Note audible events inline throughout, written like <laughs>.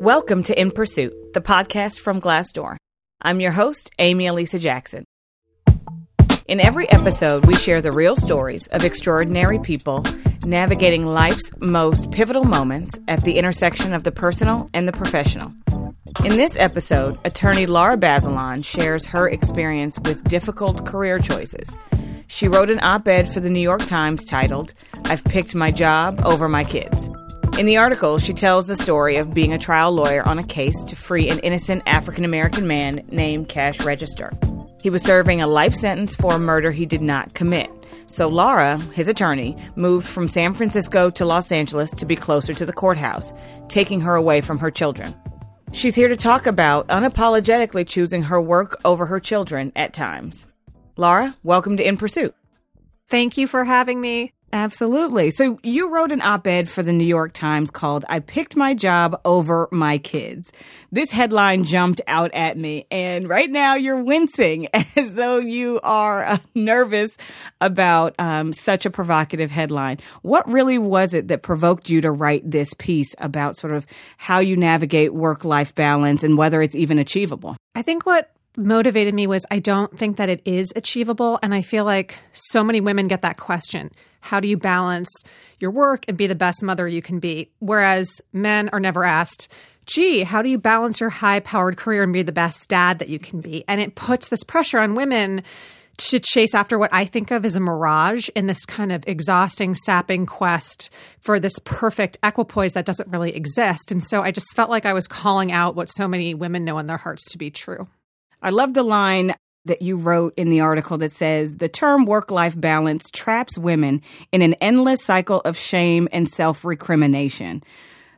Welcome to In Pursuit, the podcast from Glassdoor. I'm your host, Amy Elisa Jackson. In every episode, we share the real stories of extraordinary people navigating life's most pivotal moments at the intersection of the personal and the professional. In this episode, attorney Laura Bazelon shares her experience with difficult career choices. She wrote an op ed for the New York Times titled, I've Picked My Job Over My Kids. In the article, she tells the story of being a trial lawyer on a case to free an innocent African American man named Kash Register. He was serving a life sentence for a murder he did not commit. So Laura, his attorney, moved from San Francisco to Los Angeles to be closer to the courthouse, taking her away from her children. She's here to talk about unapologetically choosing her work over her children at times. Laura, welcome to In Pursuit. Thank you for having me. Absolutely. So you wrote an op ed for the New York Times called I Picked My Job Over My Kids. This headline jumped out at me, and right now you're wincing <laughs> as though you are uh, nervous about um, such a provocative headline. What really was it that provoked you to write this piece about sort of how you navigate work life balance and whether it's even achievable? I think what motivated me was I don't think that it is achievable. And I feel like so many women get that question How do you balance your work and be the best mother you can be? Whereas men are never asked, Gee, how do you balance your high powered career and be the best dad that you can be? And it puts this pressure on women to chase after what I think of as a mirage in this kind of exhausting, sapping quest for this perfect equipoise that doesn't really exist. And so I just felt like I was calling out what so many women know in their hearts to be true. I love the line that you wrote in the article that says the term work life balance traps women in an endless cycle of shame and self recrimination.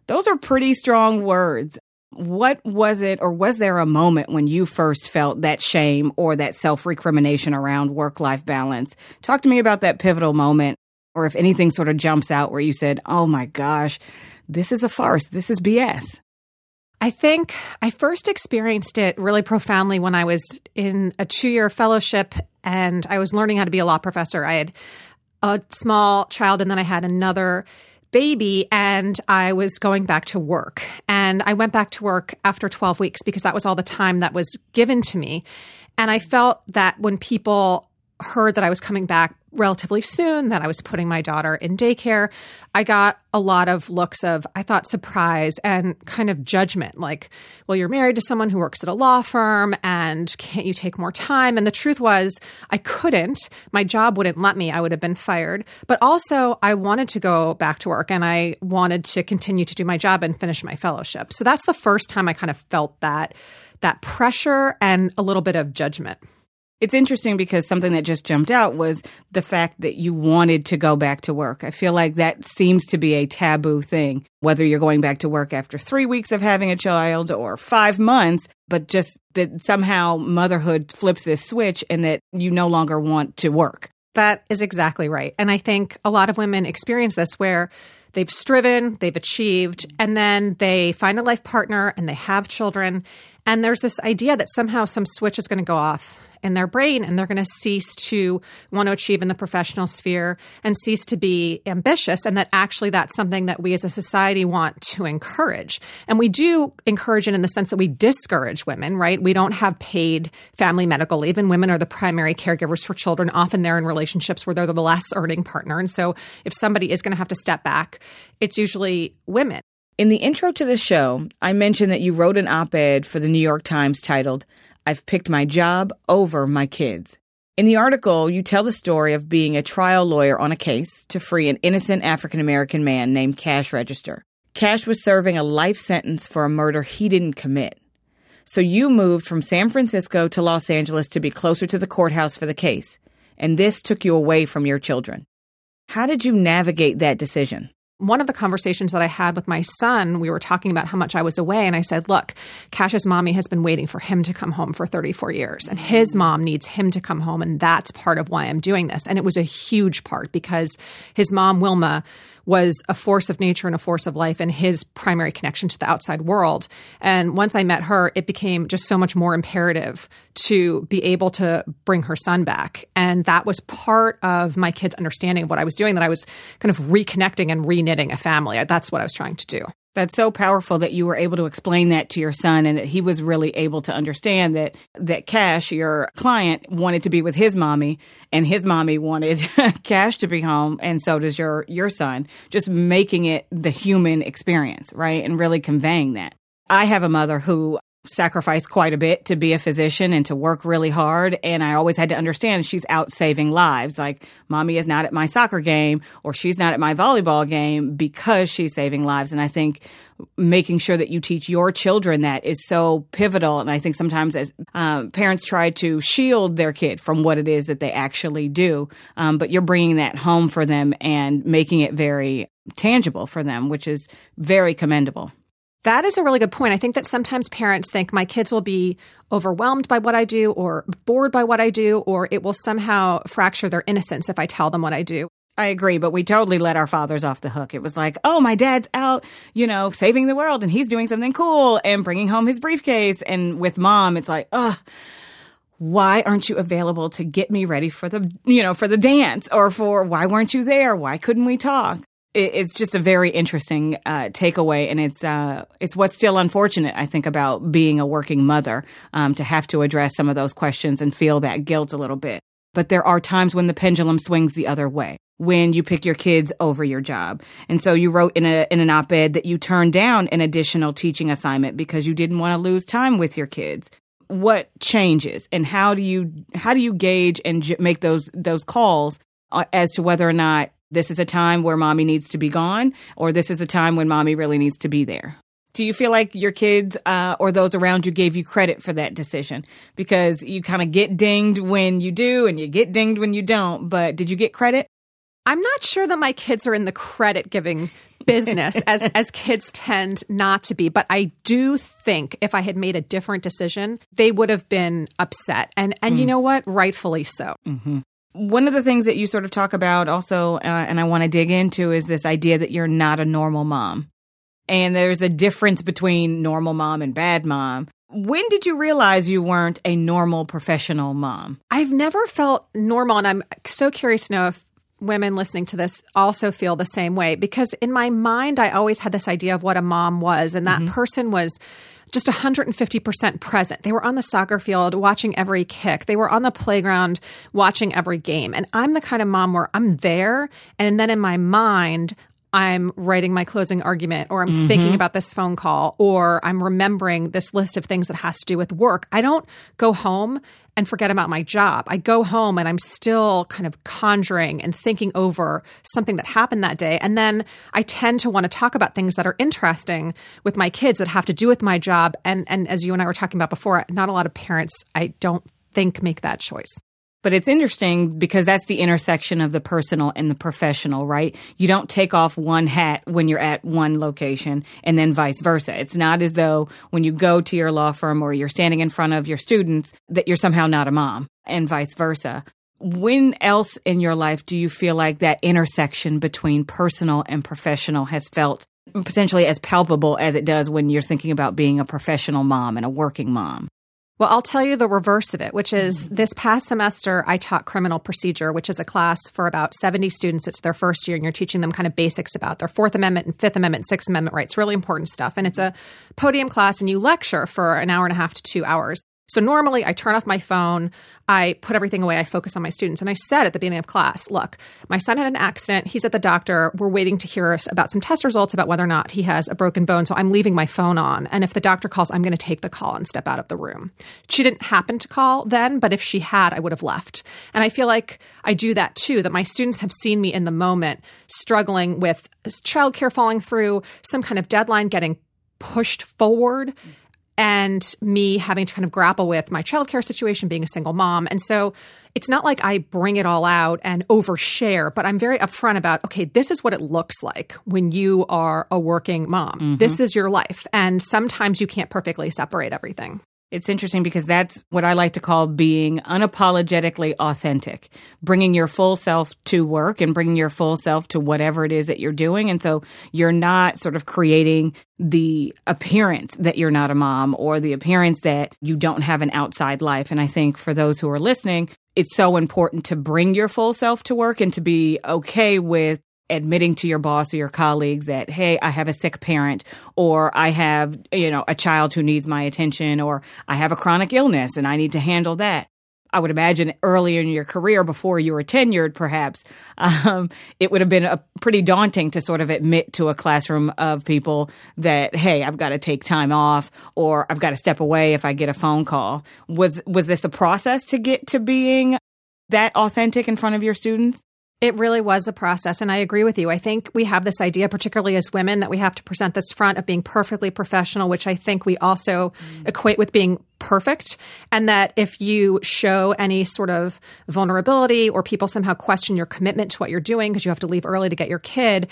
Those are pretty strong words. What was it, or was there a moment when you first felt that shame or that self recrimination around work life balance? Talk to me about that pivotal moment, or if anything sort of jumps out where you said, oh my gosh, this is a farce, this is BS. I think I first experienced it really profoundly when I was in a two year fellowship and I was learning how to be a law professor. I had a small child and then I had another baby and I was going back to work. And I went back to work after 12 weeks because that was all the time that was given to me. And I felt that when people heard that I was coming back relatively soon that I was putting my daughter in daycare, I got a lot of looks of, I thought, surprise and kind of judgment like, well, you're married to someone who works at a law firm and can't you take more time? And the truth was, I couldn't. My job wouldn't let me. I would have been fired. But also, I wanted to go back to work and I wanted to continue to do my job and finish my fellowship. So that's the first time I kind of felt that that pressure and a little bit of judgment. It's interesting because something that just jumped out was the fact that you wanted to go back to work. I feel like that seems to be a taboo thing, whether you're going back to work after three weeks of having a child or five months, but just that somehow motherhood flips this switch and that you no longer want to work. That is exactly right. And I think a lot of women experience this where they've striven, they've achieved, and then they find a life partner and they have children. And there's this idea that somehow some switch is going to go off in their brain and they're going to cease to want to achieve in the professional sphere and cease to be ambitious and that actually that's something that we as a society want to encourage. And we do encourage it in the sense that we discourage women right? We don't have paid family medical leave and women are the primary caregivers for children. Often they're in relationships where they're the less earning partner. And so if somebody is going to have to step back it's usually women. In the intro to the show, I mentioned that you wrote an op ed for the New York Times titled, I've picked my job over my kids. In the article, you tell the story of being a trial lawyer on a case to free an innocent African American man named Kash Register. Kash was serving a life sentence for a murder he didn't commit. So you moved from San Francisco to Los Angeles to be closer to the courthouse for the case, and this took you away from your children. How did you navigate that decision? One of the conversations that I had with my son, we were talking about how much I was away. And I said, Look, Kash's mommy has been waiting for him to come home for 34 years, and his mom needs him to come home. And that's part of why I'm doing this. And it was a huge part because his mom, Wilma, was a force of nature and a force of life and his primary connection to the outside world. And once I met her, it became just so much more imperative to be able to bring her son back. And that was part of my kids' understanding of what I was doing, that I was kind of reconnecting and reknitting a family. That's what I was trying to do. That's so powerful that you were able to explain that to your son and he was really able to understand that that Kash, your client, wanted to be with his mommy and his mommy wanted <laughs> Kash to be home and so does your your son. Just making it the human experience, right? And really conveying that. I have a mother who sacrificed quite a bit to be a physician and to work really hard. And I always had to understand she's out saving lives. Like, mommy is not at my soccer game or she's not at my volleyball game because she's saving lives. And I think making sure that you teach your children that is so pivotal. And I think sometimes as um, parents try to shield their kid from what it is that they actually do, um, but you're bringing that home for them and making it very tangible for them, which is very commendable. That is a really good point. I think that sometimes parents think my kids will be overwhelmed by what I do or bored by what I do, or it will somehow fracture their innocence if I tell them what I do. I agree, but we totally let our fathers off the hook. It was like, oh, my dad's out, you know, saving the world and he's doing something cool and bringing home his briefcase. And with mom, it's like, oh, why aren't you available to get me ready for the, you know, for the dance or for why weren't you there? Why couldn't we talk? It's just a very interesting uh, takeaway, and it's uh, it's what's still unfortunate, I think, about being a working mother um, to have to address some of those questions and feel that guilt a little bit. But there are times when the pendulum swings the other way when you pick your kids over your job. And so you wrote in a in an op-ed that you turned down an additional teaching assignment because you didn't want to lose time with your kids. What changes and how do you how do you gauge and j- make those those calls uh, as to whether or not this is a time where mommy needs to be gone, or this is a time when mommy really needs to be there. Do you feel like your kids uh, or those around you gave you credit for that decision? Because you kind of get dinged when you do and you get dinged when you don't, but did you get credit? I'm not sure that my kids are in the credit giving business <laughs> as as kids tend not to be, but I do think if I had made a different decision, they would have been upset. And and mm. you know what? Rightfully so. Mm-hmm one of the things that you sort of talk about also, uh, and I want to dig into, is this idea that you're not a normal mom. And there's a difference between normal mom and bad mom. When did you realize you weren't a normal professional mom? I've never felt normal, and I'm so curious to know if women listening to this also feel the same way because in my mind, I always had this idea of what a mom was, and that mm-hmm. person was just 150% present. They were on the soccer field watching every kick. They were on the playground watching every game. And I'm the kind of mom where I'm there. And then in my mind, I'm writing my closing argument or I'm mm-hmm. thinking about this phone call or I'm remembering this list of things that has to do with work. I don't go home and forget about my job. I go home and I'm still kind of conjuring and thinking over something that happened that day. And then I tend to want to talk about things that are interesting with my kids that have to do with my job. And and as you and I were talking about before, not a lot of parents I don't think make that choice. But it's interesting because that's the intersection of the personal and the professional, right? You don't take off one hat when you're at one location and then vice versa. It's not as though when you go to your law firm or you're standing in front of your students that you're somehow not a mom and vice versa. When else in your life do you feel like that intersection between personal and professional has felt potentially as palpable as it does when you're thinking about being a professional mom and a working mom? Well, I'll tell you the reverse of it, which is mm-hmm. this past semester, I taught criminal procedure, which is a class for about 70 students. It's their first year, and you're teaching them kind of basics about their Fourth Amendment and Fifth Amendment, Sixth Amendment rights, really important stuff. And it's a podium class, and you lecture for an hour and a half to two hours. So normally I turn off my phone, I put everything away, I focus on my students. And I said at the beginning of class, look, my son had an accident. He's at the doctor. We're waiting to hear about some test results about whether or not he has a broken bone. So I'm leaving my phone on. And if the doctor calls, I'm going to take the call and step out of the room. She didn't happen to call then, but if she had, I would have left. And I feel like I do that too, that my students have seen me in the moment struggling with childcare falling through, some kind of deadline getting pushed forward and me having to kind of grapple with my childcare situation, being a single mom. And so it's not like I bring it all out and overshare, but I'm very upfront about, okay, this is what it looks like when you are a working mom. Mm-hmm. This is your life. And sometimes you can't perfectly separate everything. It's interesting because that's what I like to call being unapologetically authentic, bringing your full self to work and bringing your full self to whatever it is that you're doing. And so you're not sort of creating the appearance that you're not a mom or the appearance that you don't have an outside life. And I think for those who are listening, it's so important to bring your full self to work and to be okay with admitting to your boss or your colleagues that, hey, I have a sick parent or I have, you know, a child who needs my attention or I have a chronic illness and I need to handle that. I would imagine earlier in your career, before you were tenured, perhaps, <laughs> um, it would have been a pretty daunting to sort of admit to a classroom of people that, hey, I've got to take time off or I've got to step away if I get a phone call. Was was this a process to get to being that authentic in front of your students? It really was a process. And I agree with you. I think we have this idea, particularly as women, that we have to present this front of being perfectly professional, which I think we also mm. equate with being perfect. And that if you show any sort of vulnerability or people somehow question your commitment to what you're doing because you have to leave early to get your kid,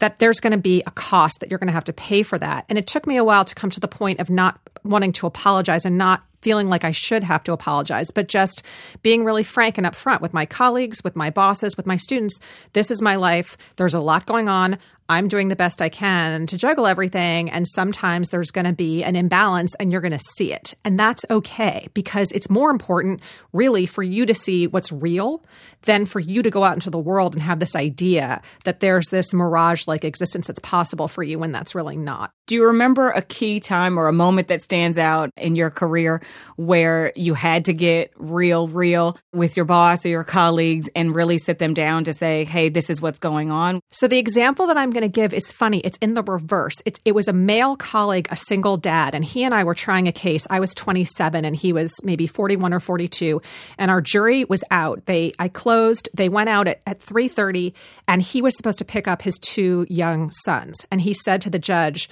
that there's going to be a cost that you're going to have to pay for that. And it took me a while to come to the point of not wanting to apologize and not feeling like I should have to apologize, but just being really frank and upfront with my colleagues, with my bosses, with my students. This is my life. There's a lot going on. I'm doing the best I can to juggle everything. And sometimes there's going to be an imbalance and you're going to see it. And that's okay because it's more important, really, for you to see what's real than for you to go out into the world and have this idea that there's this mirage like existence that's possible for you when that's really not. Do you remember a key time or a moment that stands out in your career where you had to get real, real with your boss or your colleagues and really sit them down to say, hey, this is what's going on? So the example that I'm going to give is funny. It's in the reverse. It, it was a male colleague, a single dad, and he and I were trying a case. I was 27 and he was maybe 41 or 42, and our jury was out. They I closed. They went out at, at 3:30, and he was supposed to pick up his two young sons. And he said to the judge.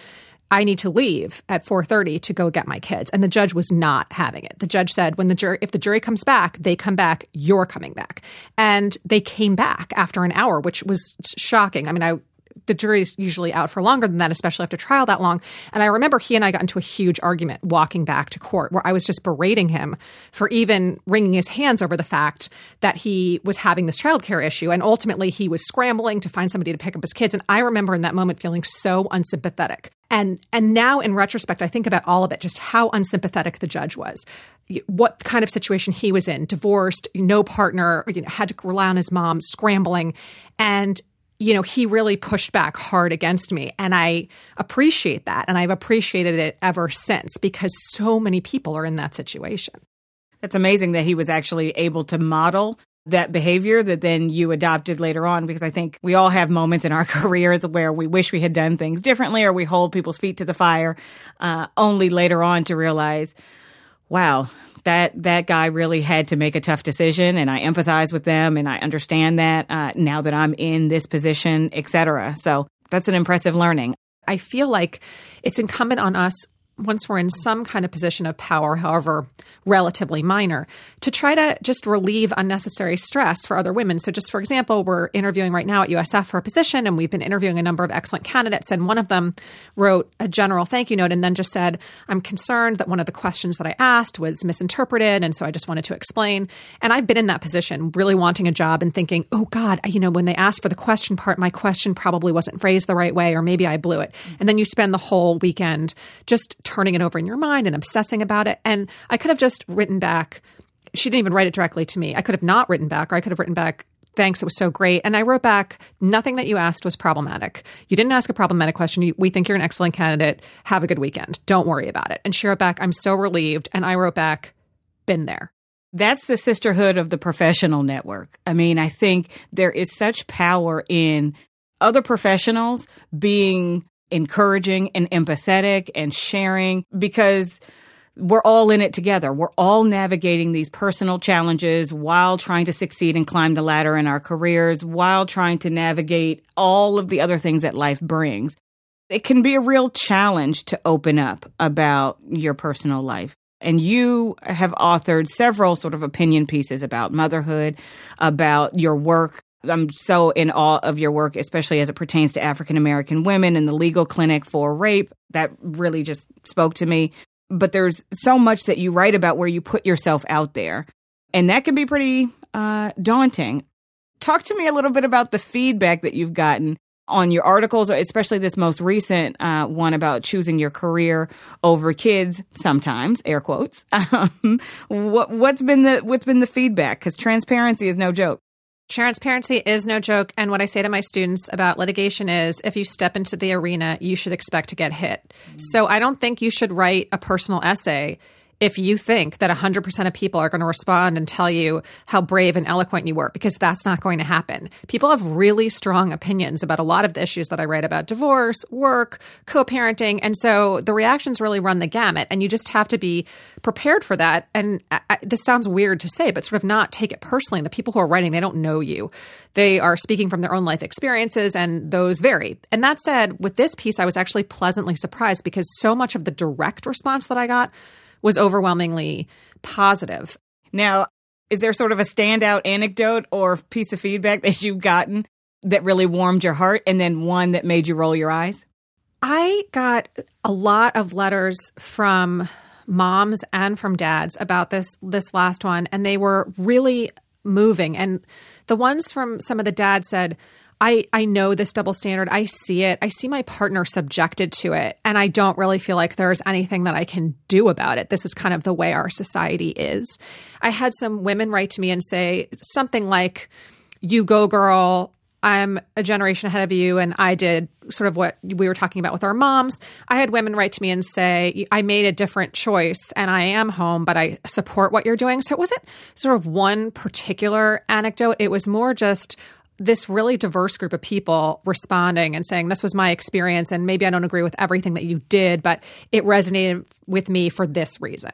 I need to leave at 4:30 to go get my kids. And the judge was not having it. The judge said when the jury if the jury comes back, they come back, you're coming back. And they came back after an hour, which was shocking. I mean, I the jury's usually out for longer than that, especially after trial that long. And I remember he and I got into a huge argument walking back to court where I was just berating him for even wringing his hands over the fact that he was having this childcare issue. And ultimately, he was scrambling to find somebody to pick up his kids. And I remember in that moment feeling so unsympathetic. And and now in retrospect, I think about all of it, just how unsympathetic the judge was, what kind of situation he was in, divorced, no partner, you know, had to rely on his mom, scrambling, and you know, he really pushed back hard against me. And I appreciate that. And I've appreciated it ever since because so many people are in that situation. It's amazing that he was actually able to model that behavior that then you adopted later on because I think we all have moments in our <laughs> careers where we wish we had done things differently or we hold people's feet to the fire uh, only later on to realize, wow, that that guy really had to make a tough decision and I empathize with them and I understand that uh, now that I'm in this position, etc. So that's an impressive learning. I feel like it's incumbent on us once we're in some kind of position of power, however relatively minor, to try to just relieve unnecessary stress for other women. So, just for example, we're interviewing right now at USF for a position, and we've been interviewing a number of excellent candidates. And one of them wrote a general thank you note and then just said, I'm concerned that one of the questions that I asked was misinterpreted. And so I just wanted to explain. And I've been in that position, really wanting a job and thinking, oh God, you know, when they asked for the question part, my question probably wasn't phrased the right way, or maybe I blew it. And then you spend the whole weekend just turning it over in your mind and obsessing about it. And I could have just written back. She didn't even write it directly to me. I could have not written back, or I could have written back, thanks, it was so great. And I wrote back, nothing that you asked was problematic. You didn't ask a problematic question. We think you're an excellent candidate. Have a good weekend. Don't worry about it. And she wrote back, I'm so relieved. And I wrote back, been there. That's the sisterhood of the professional network. I mean, I think there is such power in other professionals being encouraging and empathetic and sharing because we're all in it together. We're all navigating these personal challenges while trying to succeed and climb the ladder in our careers, while trying to navigate all of the other things that life brings. It can be a real challenge to open up about your personal life. And you have authored several sort of opinion pieces about motherhood, about your work I'm so in awe of your work, especially as it pertains to African American women and the legal clinic for rape. That really just spoke to me. But there's so much that you write about where you put yourself out there, and that can be pretty uh, daunting. Talk to me a little bit about the feedback that you've gotten on your articles, especially this most recent uh, one about choosing your career over kids. Sometimes, air quotes. <laughs> Um, what, what's been the what's been the feedback? Because transparency is no joke. Transparency is no joke. And what I say to my students about litigation is if you step into the arena, you should expect to get hit. Mm-hmm. So I don't think you should write a personal essay if you think that 100% of people are going to respond and tell you how brave and eloquent you were, because that's not going to happen. People have really strong opinions about a lot of the issues that I write about divorce, work, co parenting. And so the reactions really run the gamut, and you just have to be prepared for that. And I, I, this sounds weird to say, but sort of not take it personally. The people who are writing, they don't know you. They are speaking from their own life experiences, and those vary. And that said, with this piece, I was actually pleasantly surprised because so much of the direct response that I got was overwhelmingly positive. Now, is there sort of a standout anecdote or piece of feedback that you've gotten that really warmed your heart and then one that made you roll your eyes? I got a lot of letters from moms and from dads about this this last one and they were really moving and the ones from some of the dads said I, I know this double standard. I see it. I see my partner subjected to it. And I don't really feel like there's anything that I can do about it. This is kind of the way our society is. I had some women write to me and say something like, You go, girl. I'm a generation ahead of you, and I did sort of what we were talking about with our moms. I had women write to me and say, I made a different choice and I am home, but I support what you're doing. So it wasn't sort of one particular anecdote. It was more just this really diverse group of people responding and saying, This was my experience, and maybe I don't agree with everything that you did, but it resonated with me for this reason.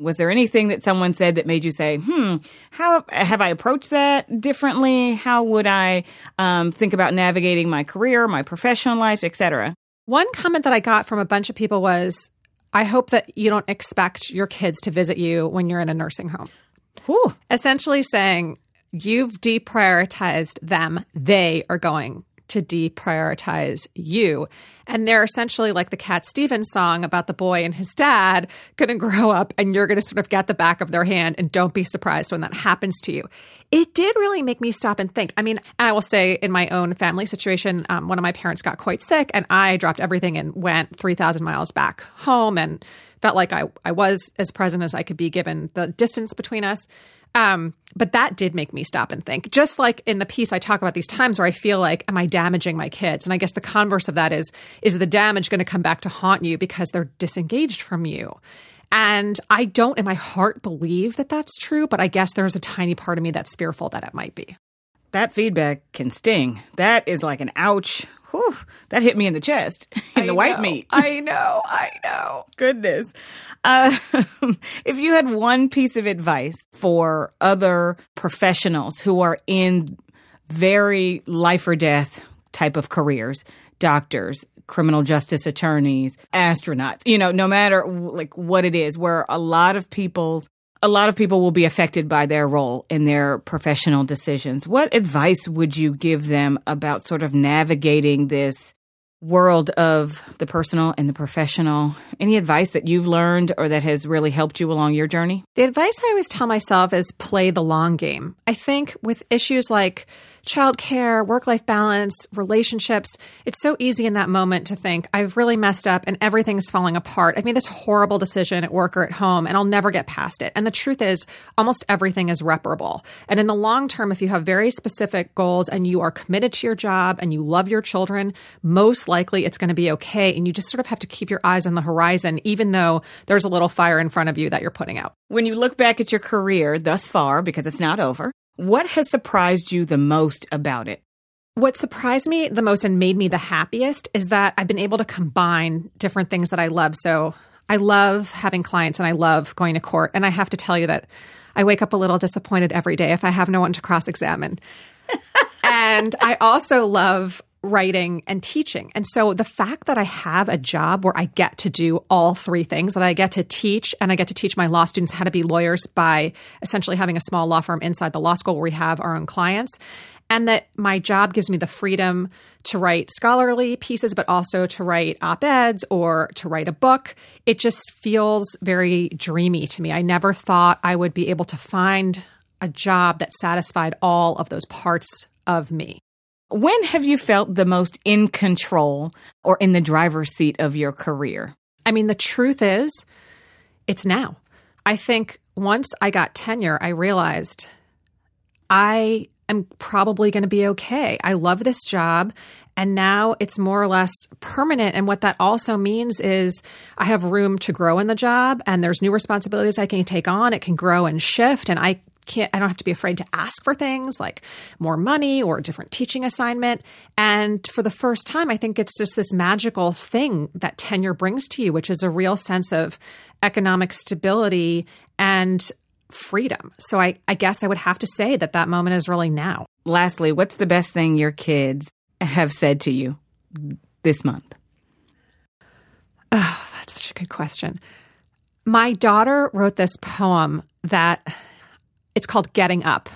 Was there anything that someone said that made you say, hmm, how have I approached that differently? How would I um, think about navigating my career, my professional life, etc.? One comment that I got from a bunch of people was, I hope that you don't expect your kids to visit you when you're in a nursing home. Essentially saying, you've deprioritized them. They are going to deprioritize you. And they're essentially like the Cat Stevens song about the boy and his dad going to grow up and you're going to sort of get the back of their hand and don't be surprised when that happens to you. It did really make me stop and think. I mean, and I will say in my own family situation, um, one of my parents got quite sick and I dropped everything and went 3,000 miles back home and felt like I, I was as present as I could be given the distance between us. Um, but that did make me stop and think. Just like in the piece, I talk about these times where I feel like, am I damaging my kids? And I guess the converse of that is, is the damage going to come back to haunt you because they're disengaged from you? And I don't in my heart believe that that's true, but I guess there's a tiny part of me that's fearful that it might be. That feedback can sting. That is like an ouch whew, that hit me in the chest <laughs> in I the white meat. I know, I know. <laughs> Goodness. Uh, <laughs> if you had one piece of advice for other professionals who are in very life or death type of careers, doctors, criminal justice attorneys, astronauts, you know, no matter like what it is, where a lot of people's a lot of people will be affected by their role in their professional decisions. What advice would you give them about sort of navigating this world of the personal and the professional? Any advice that you've learned or that has really helped you along your journey? The advice I always tell myself is play the long game. I think with issues like childcare, work life balance, relationships, it's so easy in that moment to think, I've really messed up and everything's falling apart. I made this horrible decision at work or at home and I'll never get past it. And the truth is, almost everything is reparable. And in the long term, if you have very specific goals and you are committed to your job and you love your children, most likely it's going to be okay. And you just sort of have to keep your eyes on the horizon, even though there's a little fire in front of you that you're putting out. When you look back at your career thus far, because it's not over, what has surprised you the most about it? What surprised me the most and made me the happiest is that I've been able to combine different things that I love. So I love having clients and I love going to court. And I have to tell you that I wake up a little disappointed every day if I have no one to cross examine. <laughs> and I also love writing and teaching. And so the fact that I have a job where I get to do all three things that I get to teach and I get to teach my law students how to be lawyers by essentially having a small law firm inside the law school where we have our own clients and that my job gives me the freedom to write scholarly pieces but also to write op-eds or to write a book it just feels very dreamy to me i never thought i would be able to find a job that satisfied all of those parts of me when have you felt the most in control or in the driver's seat of your career? I mean, the truth is, it's now. I think once I got tenure, I realized I am probably going to be okay. I love this job. And now it's more or less permanent. And what that also means is I have room to grow in the job and there's new responsibilities I can take on. It can grow and shift. And I can't, I don't have to be afraid to ask for things like more money or a different teaching assignment. And for the first time, I think it's just this magical thing that tenure brings to you, which is a real sense of economic stability and freedom. So I, I guess I would have to say that that moment is really now. Lastly, what's the best thing your kids have said to you this month? Oh, that's such a good question. My daughter wrote this poem that it's called Getting Up.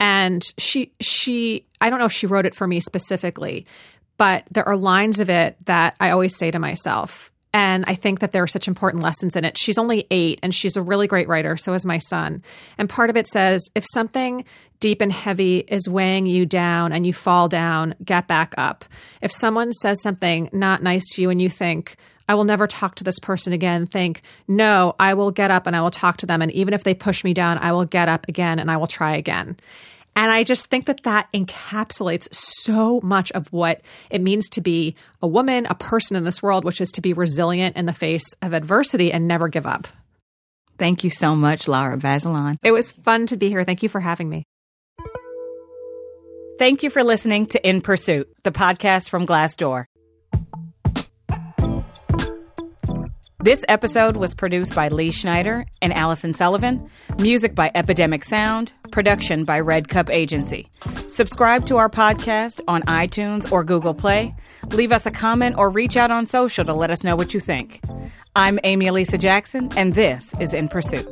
And she she I don't know if she wrote it for me specifically, but there are lines of it that I always say to myself. And I think that there are such important lessons in it. She's only eight and she's a really great writer. So is my son. And part of it says if something deep and heavy is weighing you down and you fall down, get back up. If someone says something not nice to you and you think, I will never talk to this person again, think, no, I will get up and I will talk to them. And even if they push me down, I will get up again and I will try again. And I just think that that encapsulates so much of what it means to be a woman, a person in this world, which is to be resilient in the face of adversity and never give up. Thank you so much, Laura Bazelon. It was fun to be here. Thank you for having me. Thank you for listening to In Pursuit, the podcast from Glassdoor. This episode was produced by Lee Schneider and Allison Sullivan, music by Epidemic Sound, production by Red Cup Agency. Subscribe to our podcast on iTunes or Google Play. Leave us a comment or reach out on social to let us know what you think. I'm Amy Elisa Jackson, and this is In Pursuit.